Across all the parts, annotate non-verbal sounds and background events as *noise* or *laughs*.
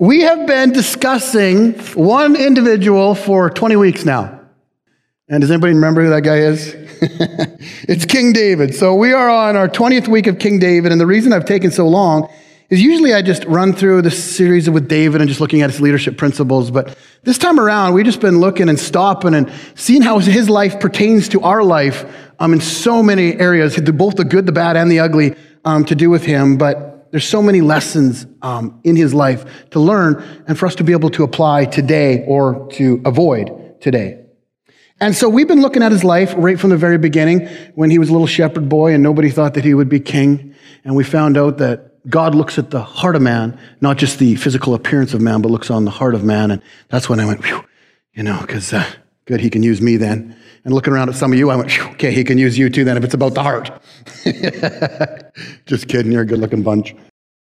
We have been discussing one individual for 20 weeks now. And does anybody remember who that guy is? *laughs* it's King David. So we are on our 20th week of King David. And the reason I've taken so long is usually I just run through the series with David and just looking at his leadership principles. But this time around, we've just been looking and stopping and seeing how his life pertains to our life um, in so many areas, both the good, the bad, and the ugly um, to do with him. But there's so many lessons um, in his life to learn and for us to be able to apply today or to avoid today. And so we've been looking at his life right from the very beginning when he was a little shepherd boy and nobody thought that he would be king. And we found out that God looks at the heart of man, not just the physical appearance of man, but looks on the heart of man. And that's when I went, you know, because uh, good, he can use me then. And looking around at some of you, I went, okay, he can use you too then if it's about the heart. *laughs* Just kidding, you're a good looking bunch.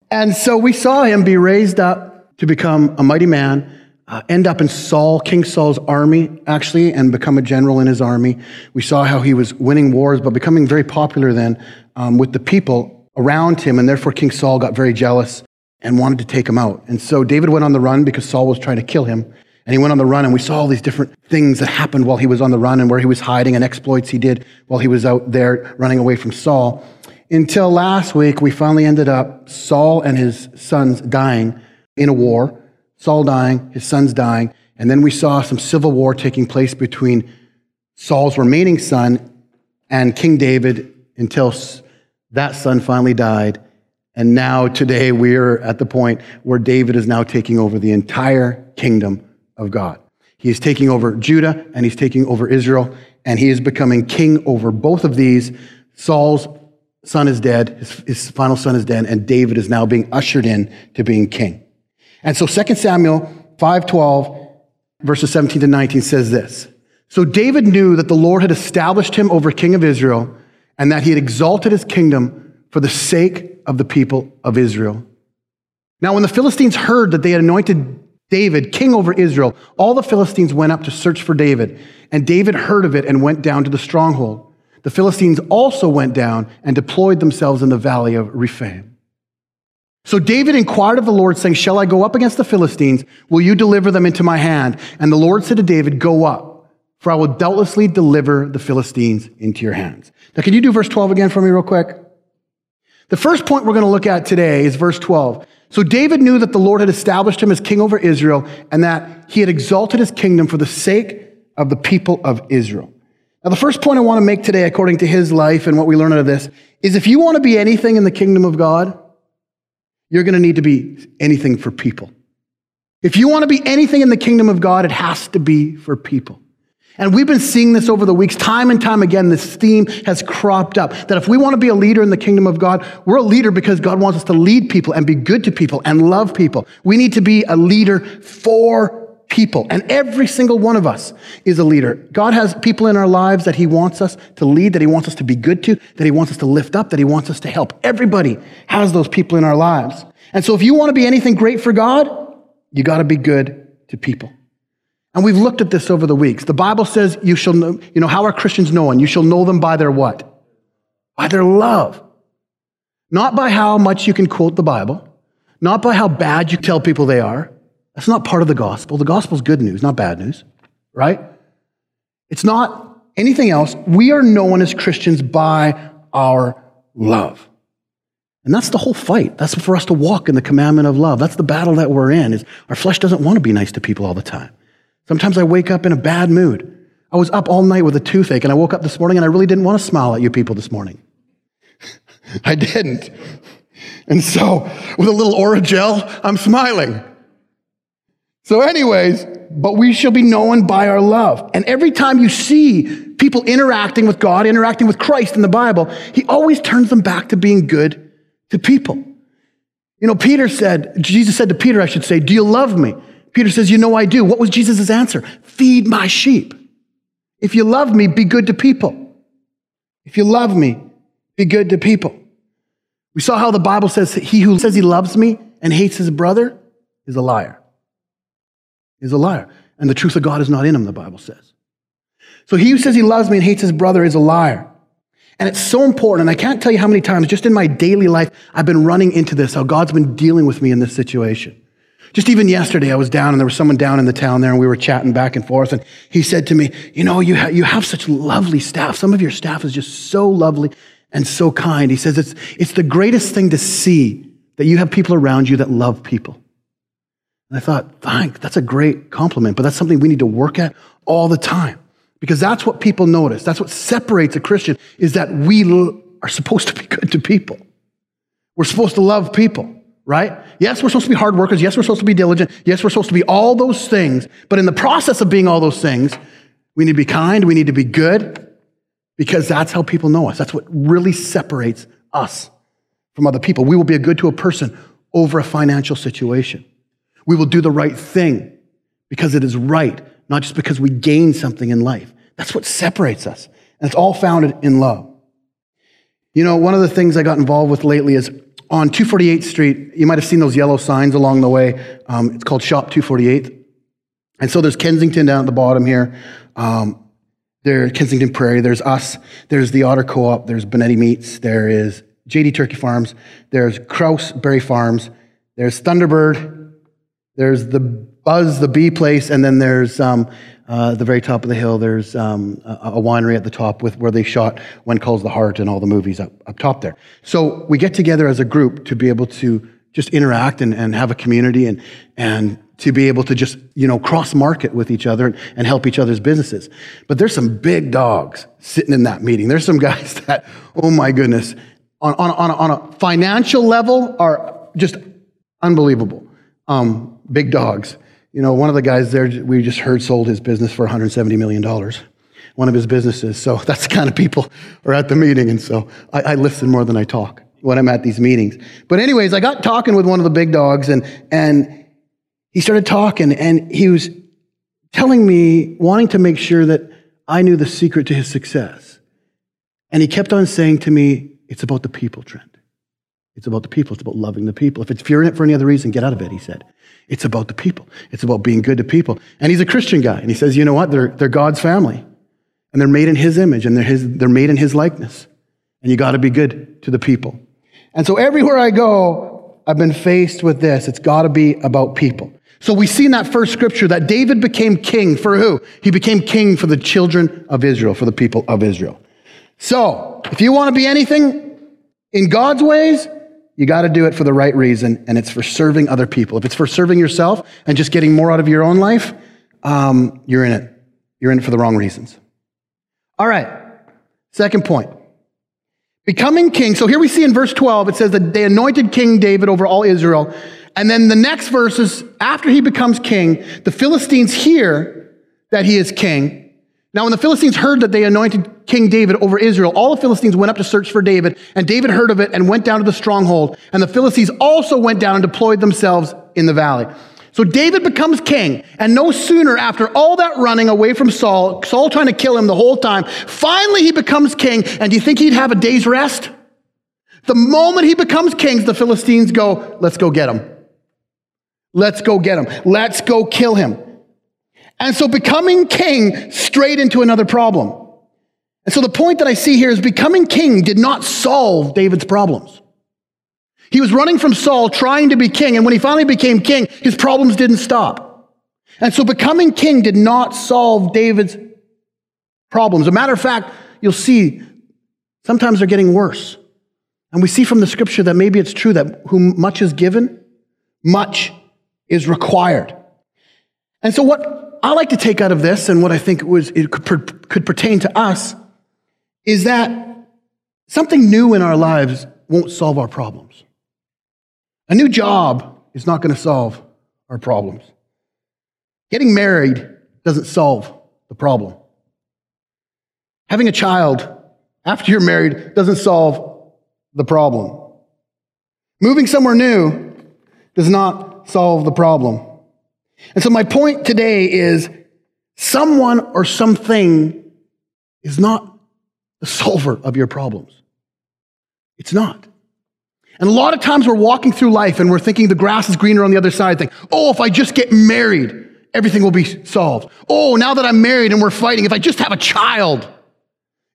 And so we saw him be raised up to become a mighty man, uh, end up in Saul, King Saul's army, actually, and become a general in his army. We saw how he was winning wars, but becoming very popular then um, with the people around him. And therefore, King Saul got very jealous and wanted to take him out. And so David went on the run because Saul was trying to kill him. And he went on the run, and we saw all these different things that happened while he was on the run and where he was hiding and exploits he did while he was out there running away from Saul. Until last week, we finally ended up Saul and his sons dying in a war. Saul dying, his sons dying. And then we saw some civil war taking place between Saul's remaining son and King David until that son finally died. And now, today, we're at the point where David is now taking over the entire kingdom of God. He is taking over Judah and he's taking over Israel, and he is becoming king over both of these. Saul's son is dead, his, his final son is dead, and David is now being ushered in to being king. And so 2 Samuel 5:12, verses 17 to 19 says this. So David knew that the Lord had established him over king of Israel, and that he had exalted his kingdom for the sake of the people of Israel. Now, when the Philistines heard that they had anointed David, king over Israel, all the Philistines went up to search for David. And David heard of it and went down to the stronghold. The Philistines also went down and deployed themselves in the valley of Rephaim. So David inquired of the Lord, saying, Shall I go up against the Philistines? Will you deliver them into my hand? And the Lord said to David, Go up, for I will doubtlessly deliver the Philistines into your hands. Now, can you do verse 12 again for me, real quick? The first point we're going to look at today is verse 12. So David knew that the Lord had established him as king over Israel and that he had exalted his kingdom for the sake of the people of Israel. Now, the first point I want to make today, according to his life and what we learn out of this, is if you want to be anything in the kingdom of God, you're going to need to be anything for people. If you want to be anything in the kingdom of God, it has to be for people. And we've been seeing this over the weeks, time and time again. This theme has cropped up that if we want to be a leader in the kingdom of God, we're a leader because God wants us to lead people and be good to people and love people. We need to be a leader for people. And every single one of us is a leader. God has people in our lives that He wants us to lead, that He wants us to be good to, that He wants us to lift up, that He wants us to help. Everybody has those people in our lives. And so if you want to be anything great for God, you got to be good to people. And we've looked at this over the weeks. The Bible says you shall know, you know, how are Christians known? You shall know them by their what? By their love. Not by how much you can quote the Bible, not by how bad you tell people they are. That's not part of the gospel. The gospel is good news, not bad news, right? It's not anything else. We are known as Christians by our love. And that's the whole fight. That's for us to walk in the commandment of love. That's the battle that we're in. Is our flesh doesn't want to be nice to people all the time. Sometimes I wake up in a bad mood. I was up all night with a toothache, and I woke up this morning and I really didn't want to smile at you people this morning. *laughs* I didn't. And so, with a little Orajel, I'm smiling. So, anyways, but we shall be known by our love. And every time you see people interacting with God, interacting with Christ in the Bible, he always turns them back to being good to people. You know, Peter said, Jesus said to Peter, I should say, Do you love me? Peter says, You know I do. What was Jesus' answer? Feed my sheep. If you love me, be good to people. If you love me, be good to people. We saw how the Bible says he who says he loves me and hates his brother is a liar. Is a liar. And the truth of God is not in him, the Bible says. So he who says he loves me and hates his brother is a liar. And it's so important. And I can't tell you how many times, just in my daily life, I've been running into this, how God's been dealing with me in this situation. Just even yesterday, I was down and there was someone down in the town there and we were chatting back and forth. And he said to me, You know, you, ha- you have such lovely staff. Some of your staff is just so lovely and so kind. He says, it's, it's the greatest thing to see that you have people around you that love people. And I thought, thank, that's a great compliment, but that's something we need to work at all the time because that's what people notice. That's what separates a Christian is that we l- are supposed to be good to people. We're supposed to love people right? Yes, we're supposed to be hard workers. Yes, we're supposed to be diligent. Yes, we're supposed to be all those things. But in the process of being all those things, we need to be kind. We need to be good because that's how people know us. That's what really separates us from other people. We will be a good to a person over a financial situation. We will do the right thing because it is right, not just because we gain something in life. That's what separates us. And it's all founded in love. You know, one of the things I got involved with lately is on 248th Street, you might have seen those yellow signs along the way. Um, it's called Shop 248. And so there's Kensington down at the bottom here. Um, there's Kensington Prairie. There's us. There's the Otter Co-op. There's Bonetti Meats. There is JD Turkey Farms. There's Kraus Berry Farms. There's Thunderbird. There's the Buzz, the Bee Place, and then there's um, uh, at the very top of the hill, there's um, a, a, winery at the top with where they shot When Calls the Heart and all the movies up, up top there. So we get together as a group to be able to just interact and, and have a community and, and to be able to just, you know, cross market with each other and, and help each other's businesses. But there's some big dogs sitting in that meeting. There's some *laughs* guys that, oh my goodness, on, on, on, a, on a financial level are just unbelievable. Um, big dogs. You know, one of the guys there we just heard sold his business for $170 million. One of his businesses. So *laughs* that's the kind of people are at the meeting. And so I, I listen more than I talk when I'm at these meetings. But anyways, I got talking with one of the big dogs and, and he started talking and he was telling me, wanting to make sure that I knew the secret to his success. And he kept on saying to me, it's about the people, Trent. It's about the people. It's about loving the people. If, it's, if you're in it for any other reason, get out of it, he said. It's about the people. It's about being good to people. And he's a Christian guy. And he says, you know what? They're, they're God's family. And they're made in his image and they're, his, they're made in his likeness. And you got to be good to the people. And so everywhere I go, I've been faced with this. It's got to be about people. So we see in that first scripture that David became king for who? He became king for the children of Israel, for the people of Israel. So if you want to be anything in God's ways, you got to do it for the right reason, and it's for serving other people. If it's for serving yourself and just getting more out of your own life, um, you're in it. You're in it for the wrong reasons. All right, second point. Becoming king. So here we see in verse 12, it says that they anointed King David over all Israel. And then the next verses, after he becomes king, the Philistines hear that he is king. Now, when the Philistines heard that they anointed King David over Israel, all the Philistines went up to search for David, and David heard of it and went down to the stronghold. And the Philistines also went down and deployed themselves in the valley. So David becomes king, and no sooner after all that running away from Saul, Saul trying to kill him the whole time, finally he becomes king. And do you think he'd have a day's rest? The moment he becomes king, the Philistines go, let's go get him. Let's go get him. Let's go kill him. And so becoming king straight into another problem. And so the point that I see here is becoming king did not solve David's problems. He was running from Saul trying to be king, and when he finally became king, his problems didn't stop. And so becoming king did not solve David's problems. As a matter of fact, you'll see sometimes they're getting worse. And we see from the scripture that maybe it's true that whom much is given, much is required. And so what I like to take out of this, and what I think was it could, could pertain to us, is that something new in our lives won't solve our problems. A new job is not going to solve our problems. Getting married doesn't solve the problem. Having a child after you're married doesn't solve the problem. Moving somewhere new does not solve the problem. And so my point today is someone or something is not the solver of your problems. It's not. And a lot of times we're walking through life and we're thinking the grass is greener on the other side. Think, oh, if I just get married, everything will be solved. Oh, now that I'm married and we're fighting, if I just have a child,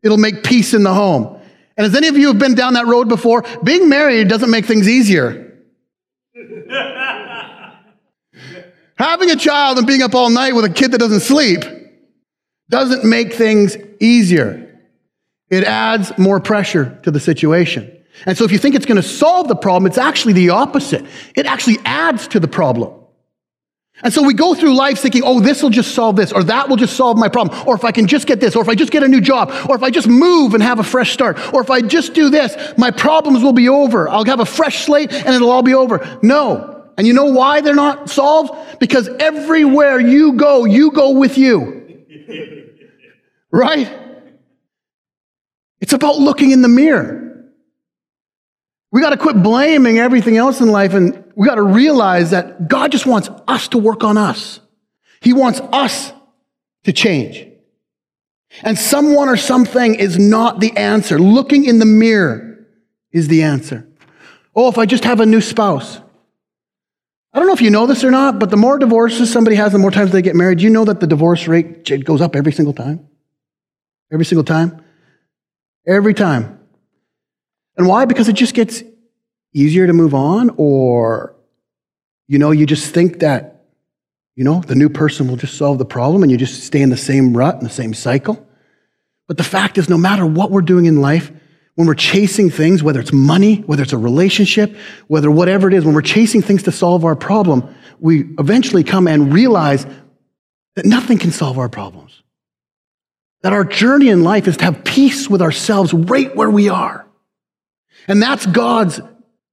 it'll make peace in the home. And as any of you have been down that road before, being married doesn't make things easier. Having a child and being up all night with a kid that doesn't sleep doesn't make things easier. It adds more pressure to the situation. And so if you think it's going to solve the problem, it's actually the opposite. It actually adds to the problem. And so we go through life thinking, oh, this will just solve this, or that will just solve my problem, or if I can just get this, or if I just get a new job, or if I just move and have a fresh start, or if I just do this, my problems will be over. I'll have a fresh slate and it'll all be over. No. And you know why they're not solved? Because everywhere you go, you go with you. *laughs* right? It's about looking in the mirror. We got to quit blaming everything else in life and we got to realize that God just wants us to work on us. He wants us to change. And someone or something is not the answer. Looking in the mirror is the answer. Oh, if I just have a new spouse. I don't know if you know this or not, but the more divorces somebody has, the more times they get married. You know that the divorce rate goes up every single time? Every single time? Every time. And why? Because it just gets easier to move on, or, you know, you just think that, you know, the new person will just solve the problem and you just stay in the same rut, in the same cycle. But the fact is, no matter what we're doing in life, when we're chasing things, whether it's money, whether it's a relationship, whether whatever it is, when we're chasing things to solve our problem, we eventually come and realize that nothing can solve our problems. That our journey in life is to have peace with ourselves right where we are. And that's God's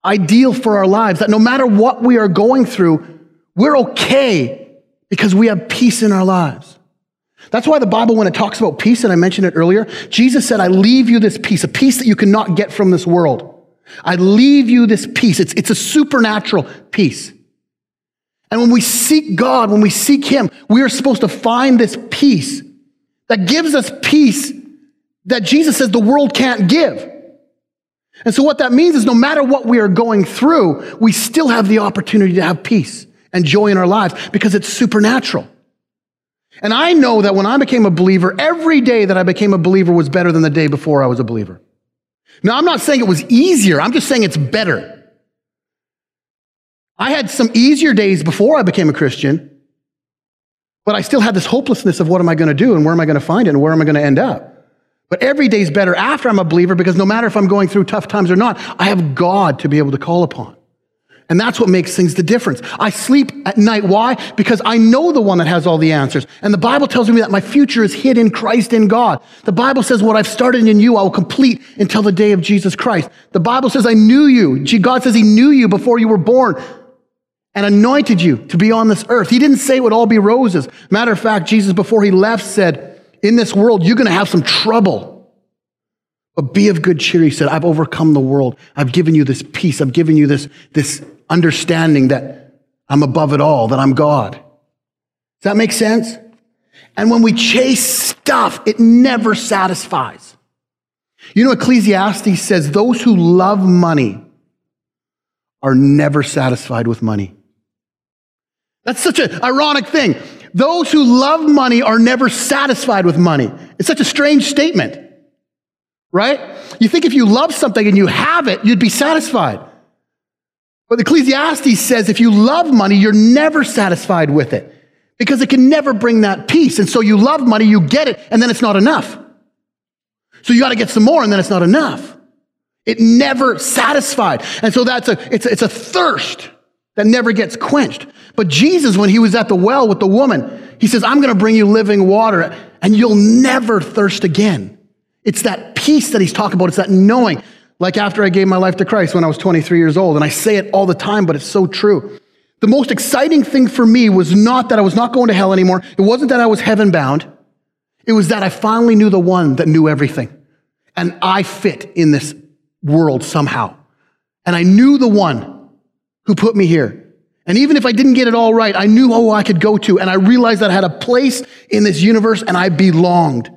ideal for our lives, that no matter what we are going through, we're okay because we have peace in our lives. That's why the Bible, when it talks about peace, and I mentioned it earlier, Jesus said, I leave you this peace, a peace that you cannot get from this world. I leave you this peace. It's, it's a supernatural peace. And when we seek God, when we seek Him, we are supposed to find this peace that gives us peace that Jesus says the world can't give. And so, what that means is no matter what we are going through, we still have the opportunity to have peace and joy in our lives because it's supernatural. And I know that when I became a believer, every day that I became a believer was better than the day before I was a believer. Now, I'm not saying it was easier, I'm just saying it's better. I had some easier days before I became a Christian, but I still had this hopelessness of what am I going to do and where am I going to find it and where am I going to end up. But every day is better after I'm a believer because no matter if I'm going through tough times or not, I have God to be able to call upon. And that's what makes things the difference. I sleep at night. Why? Because I know the one that has all the answers. And the Bible tells me that my future is hid in Christ in God. The Bible says, What I've started in you, I will complete until the day of Jesus Christ. The Bible says, I knew you. God says He knew you before you were born and anointed you to be on this earth. He didn't say it would all be roses. Matter of fact, Jesus, before He left, said, in this world, you're going to have some trouble. But be of good cheer. He said, I've overcome the world. I've given you this peace. I've given you this, this understanding that I'm above it all, that I'm God. Does that make sense? And when we chase stuff, it never satisfies. You know, Ecclesiastes says those who love money are never satisfied with money. That's such an ironic thing. Those who love money are never satisfied with money. It's such a strange statement, right? You think if you love something and you have it, you'd be satisfied. But Ecclesiastes says if you love money, you're never satisfied with it because it can never bring that peace. And so you love money, you get it, and then it's not enough. So you got to get some more, and then it's not enough. It never satisfied. And so that's a, it's a, it's a thirst that never gets quenched. But Jesus, when he was at the well with the woman, he says, I'm going to bring you living water and you'll never thirst again. It's that peace that he's talking about. It's that knowing. Like after I gave my life to Christ when I was 23 years old, and I say it all the time, but it's so true. The most exciting thing for me was not that I was not going to hell anymore. It wasn't that I was heaven bound. It was that I finally knew the one that knew everything. And I fit in this world somehow. And I knew the one who put me here. And even if I didn't get it all right, I knew who I could go to. And I realized that I had a place in this universe and I belonged.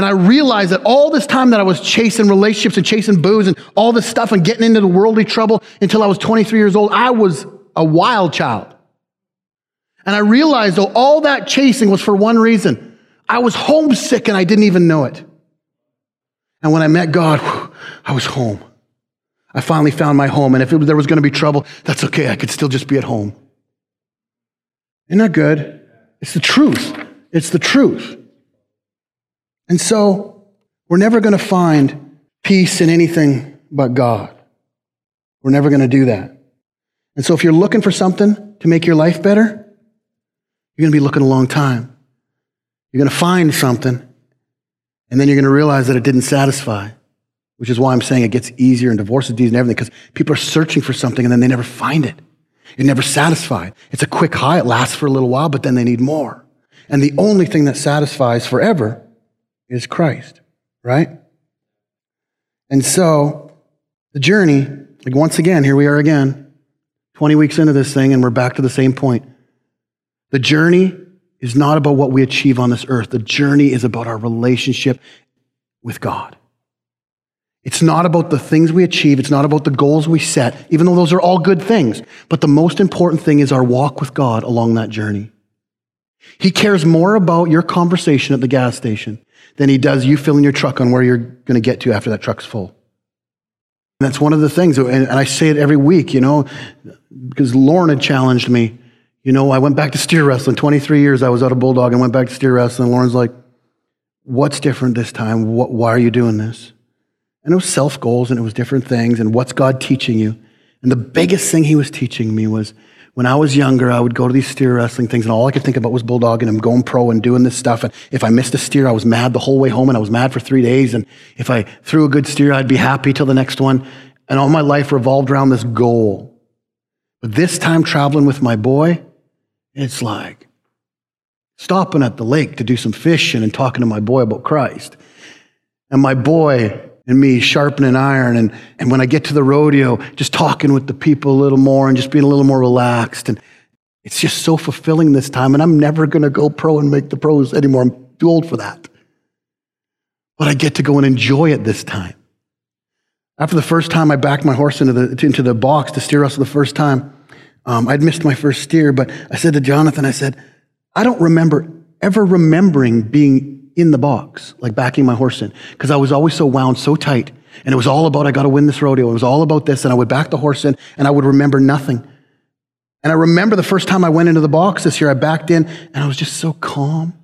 And I realized that all this time that I was chasing relationships and chasing booze and all this stuff and getting into the worldly trouble until I was 23 years old, I was a wild child. And I realized though all that chasing was for one reason. I was homesick and I didn't even know it. And when I met God, whew, I was home. I finally found my home. And if was, there was going to be trouble, that's okay. I could still just be at home. Isn't that good? It's the truth. It's the truth. And so we're never going to find peace in anything but God. We're never going to do that. And so if you're looking for something to make your life better, you're going to be looking a long time. You're going to find something, and then you're going to realize that it didn't satisfy, which is why I'm saying it gets easier and divorces easier and everything, because people are searching for something and then they never find it. It never satisfied. It's a quick high. It lasts for a little while, but then they need more. And the only thing that satisfies forever is Christ, right? And so the journey, like once again, here we are again, 20 weeks into this thing, and we're back to the same point. The journey is not about what we achieve on this earth. The journey is about our relationship with God. It's not about the things we achieve. It's not about the goals we set, even though those are all good things. But the most important thing is our walk with God along that journey. He cares more about your conversation at the gas station than he does you filling your truck on where you're going to get to after that truck's full. And that's one of the things, and I say it every week, you know, because Lauren had challenged me. You know, I went back to steer wrestling. 23 years I was out of Bulldog and went back to steer wrestling. Lauren's like, What's different this time? What, why are you doing this? And it was self goals and it was different things and what's God teaching you? And the biggest thing he was teaching me was when I was younger, I would go to these steer wrestling things and all I could think about was bulldogging and going pro and doing this stuff. And if I missed a steer, I was mad the whole way home and I was mad for three days. And if I threw a good steer, I'd be happy till the next one. And all my life revolved around this goal. But this time traveling with my boy, it's like stopping at the lake to do some fishing and talking to my boy about Christ. And my boy and me sharpening iron. And, and when I get to the rodeo, just talking with the people a little more and just being a little more relaxed. And it's just so fulfilling this time. And I'm never going to go pro and make the pros anymore. I'm too old for that. But I get to go and enjoy it this time. After the first time I backed my horse into the, into the box to steer us the first time, um, I'd missed my first steer, but I said to Jonathan, I said, I don't remember ever remembering being in the box, like backing my horse in, because I was always so wound so tight. And it was all about, I got to win this rodeo. It was all about this. And I would back the horse in and I would remember nothing. And I remember the first time I went into the box this year, I backed in and I was just so calm.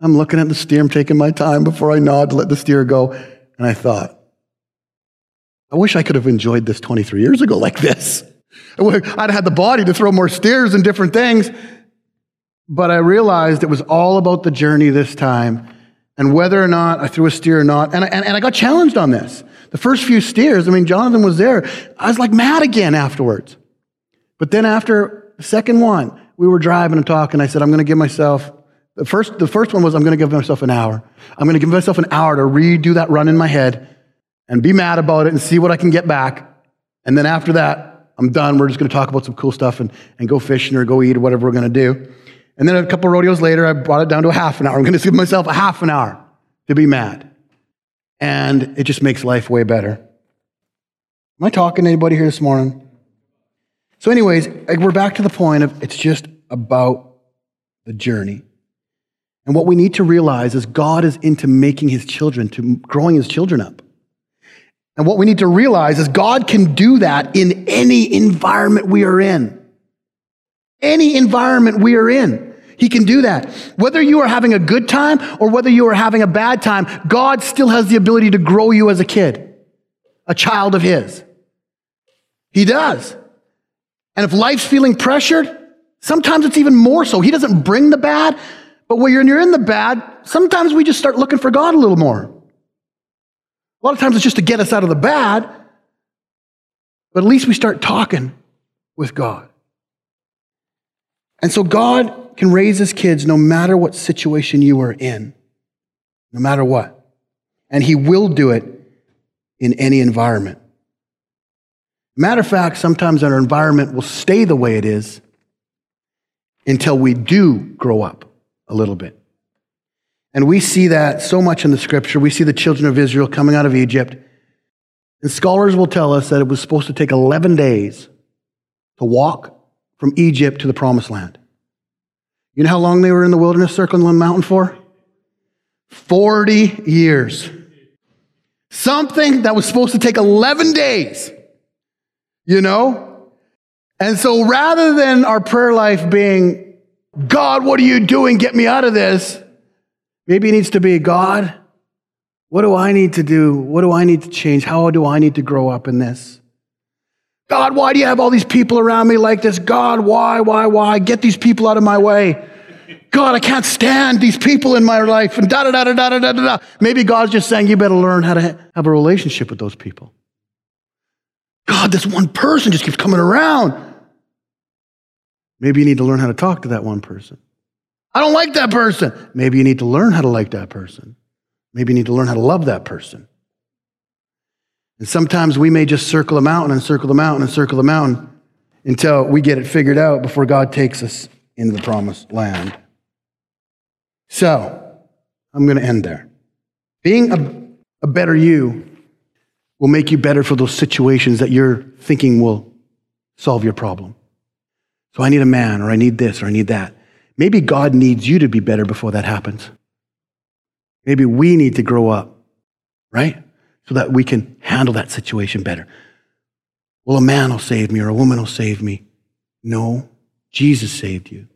I'm looking at the steer, I'm taking my time before I nod to let the steer go. And I thought, I wish I could have enjoyed this 23 years ago like this. I'd had the body to throw more steers and different things. But I realized it was all about the journey this time and whether or not I threw a steer or not. And I, and, and I got challenged on this. The first few steers, I mean, Jonathan was there. I was like mad again afterwards. But then after the second one, we were driving and talking. I said, I'm going to give myself, the first, the first one was, I'm going to give myself an hour. I'm going to give myself an hour to redo that run in my head and be mad about it and see what I can get back. And then after that, I'm done. We're just going to talk about some cool stuff and, and go fishing or go eat or whatever we're going to do. And then a couple rodeos later, I brought it down to a half an hour. I'm going to give myself a half an hour to be mad. And it just makes life way better. Am I talking to anybody here this morning? So, anyways, we're back to the point of it's just about the journey. And what we need to realize is God is into making his children, to growing his children up. And what we need to realize is God can do that in any environment we are in. Any environment we are in. He can do that. Whether you are having a good time or whether you are having a bad time, God still has the ability to grow you as a kid, a child of His. He does. And if life's feeling pressured, sometimes it's even more so. He doesn't bring the bad, but when you're in the bad, sometimes we just start looking for God a little more. A lot of times it's just to get us out of the bad, but at least we start talking with God. And so God can raise his kids no matter what situation you are in, no matter what. And he will do it in any environment. Matter of fact, sometimes our environment will stay the way it is until we do grow up a little bit. And we see that so much in the scripture. We see the children of Israel coming out of Egypt. And scholars will tell us that it was supposed to take 11 days to walk from Egypt to the promised land. You know how long they were in the wilderness circling the mountain for? 40 years. Something that was supposed to take 11 days, you know? And so rather than our prayer life being God, what are you doing? Get me out of this. Maybe it needs to be God, what do I need to do? What do I need to change? How do I need to grow up in this? God, why do you have all these people around me like this? God, why, why, why? Get these people out of my way. God, I can't stand these people in my life. And da da da da da da da da. Maybe God's just saying you better learn how to have a relationship with those people. God, this one person just keeps coming around. Maybe you need to learn how to talk to that one person. I don't like that person. Maybe you need to learn how to like that person. Maybe you need to learn how to love that person. And sometimes we may just circle a mountain and circle the mountain and circle the mountain until we get it figured out before God takes us into the promised land. So, I'm going to end there. Being a, a better you will make you better for those situations that you're thinking will solve your problem. So, I need a man, or I need this, or I need that. Maybe God needs you to be better before that happens. Maybe we need to grow up, right? So that we can handle that situation better. Well, a man will save me or a woman will save me. No, Jesus saved you,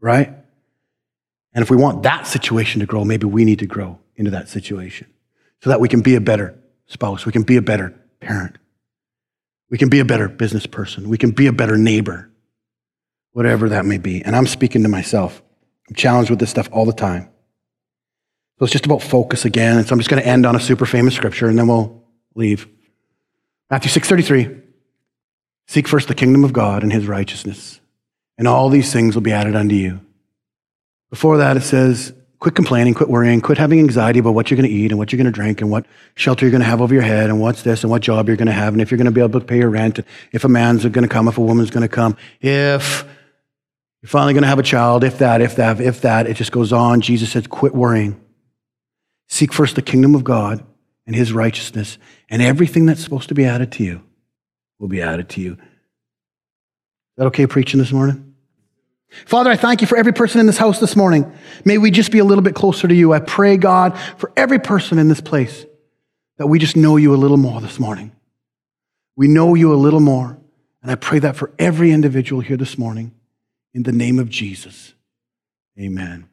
right? And if we want that situation to grow, maybe we need to grow into that situation so that we can be a better spouse, we can be a better parent, we can be a better business person, we can be a better neighbor, whatever that may be. And I'm speaking to myself. I'm challenged with this stuff all the time. So it's just about focus again. And so I'm just going to end on a super famous scripture and then we'll leave. Matthew 6:33. Seek first the kingdom of God and his righteousness, and all these things will be added unto you. Before that, it says, quit complaining, quit worrying, quit having anxiety about what you're going to eat and what you're going to drink and what shelter you're going to have over your head and what's this and what job you're going to have and if you're going to be able to pay your rent, and if a man's going to come, if a woman's going to come, if you're finally going to have a child, if that, if that, if that. It just goes on. Jesus said, quit worrying. Seek first the kingdom of God and his righteousness, and everything that's supposed to be added to you will be added to you. Is that okay preaching this morning? Father, I thank you for every person in this house this morning. May we just be a little bit closer to you. I pray, God, for every person in this place that we just know you a little more this morning. We know you a little more. And I pray that for every individual here this morning in the name of Jesus. Amen.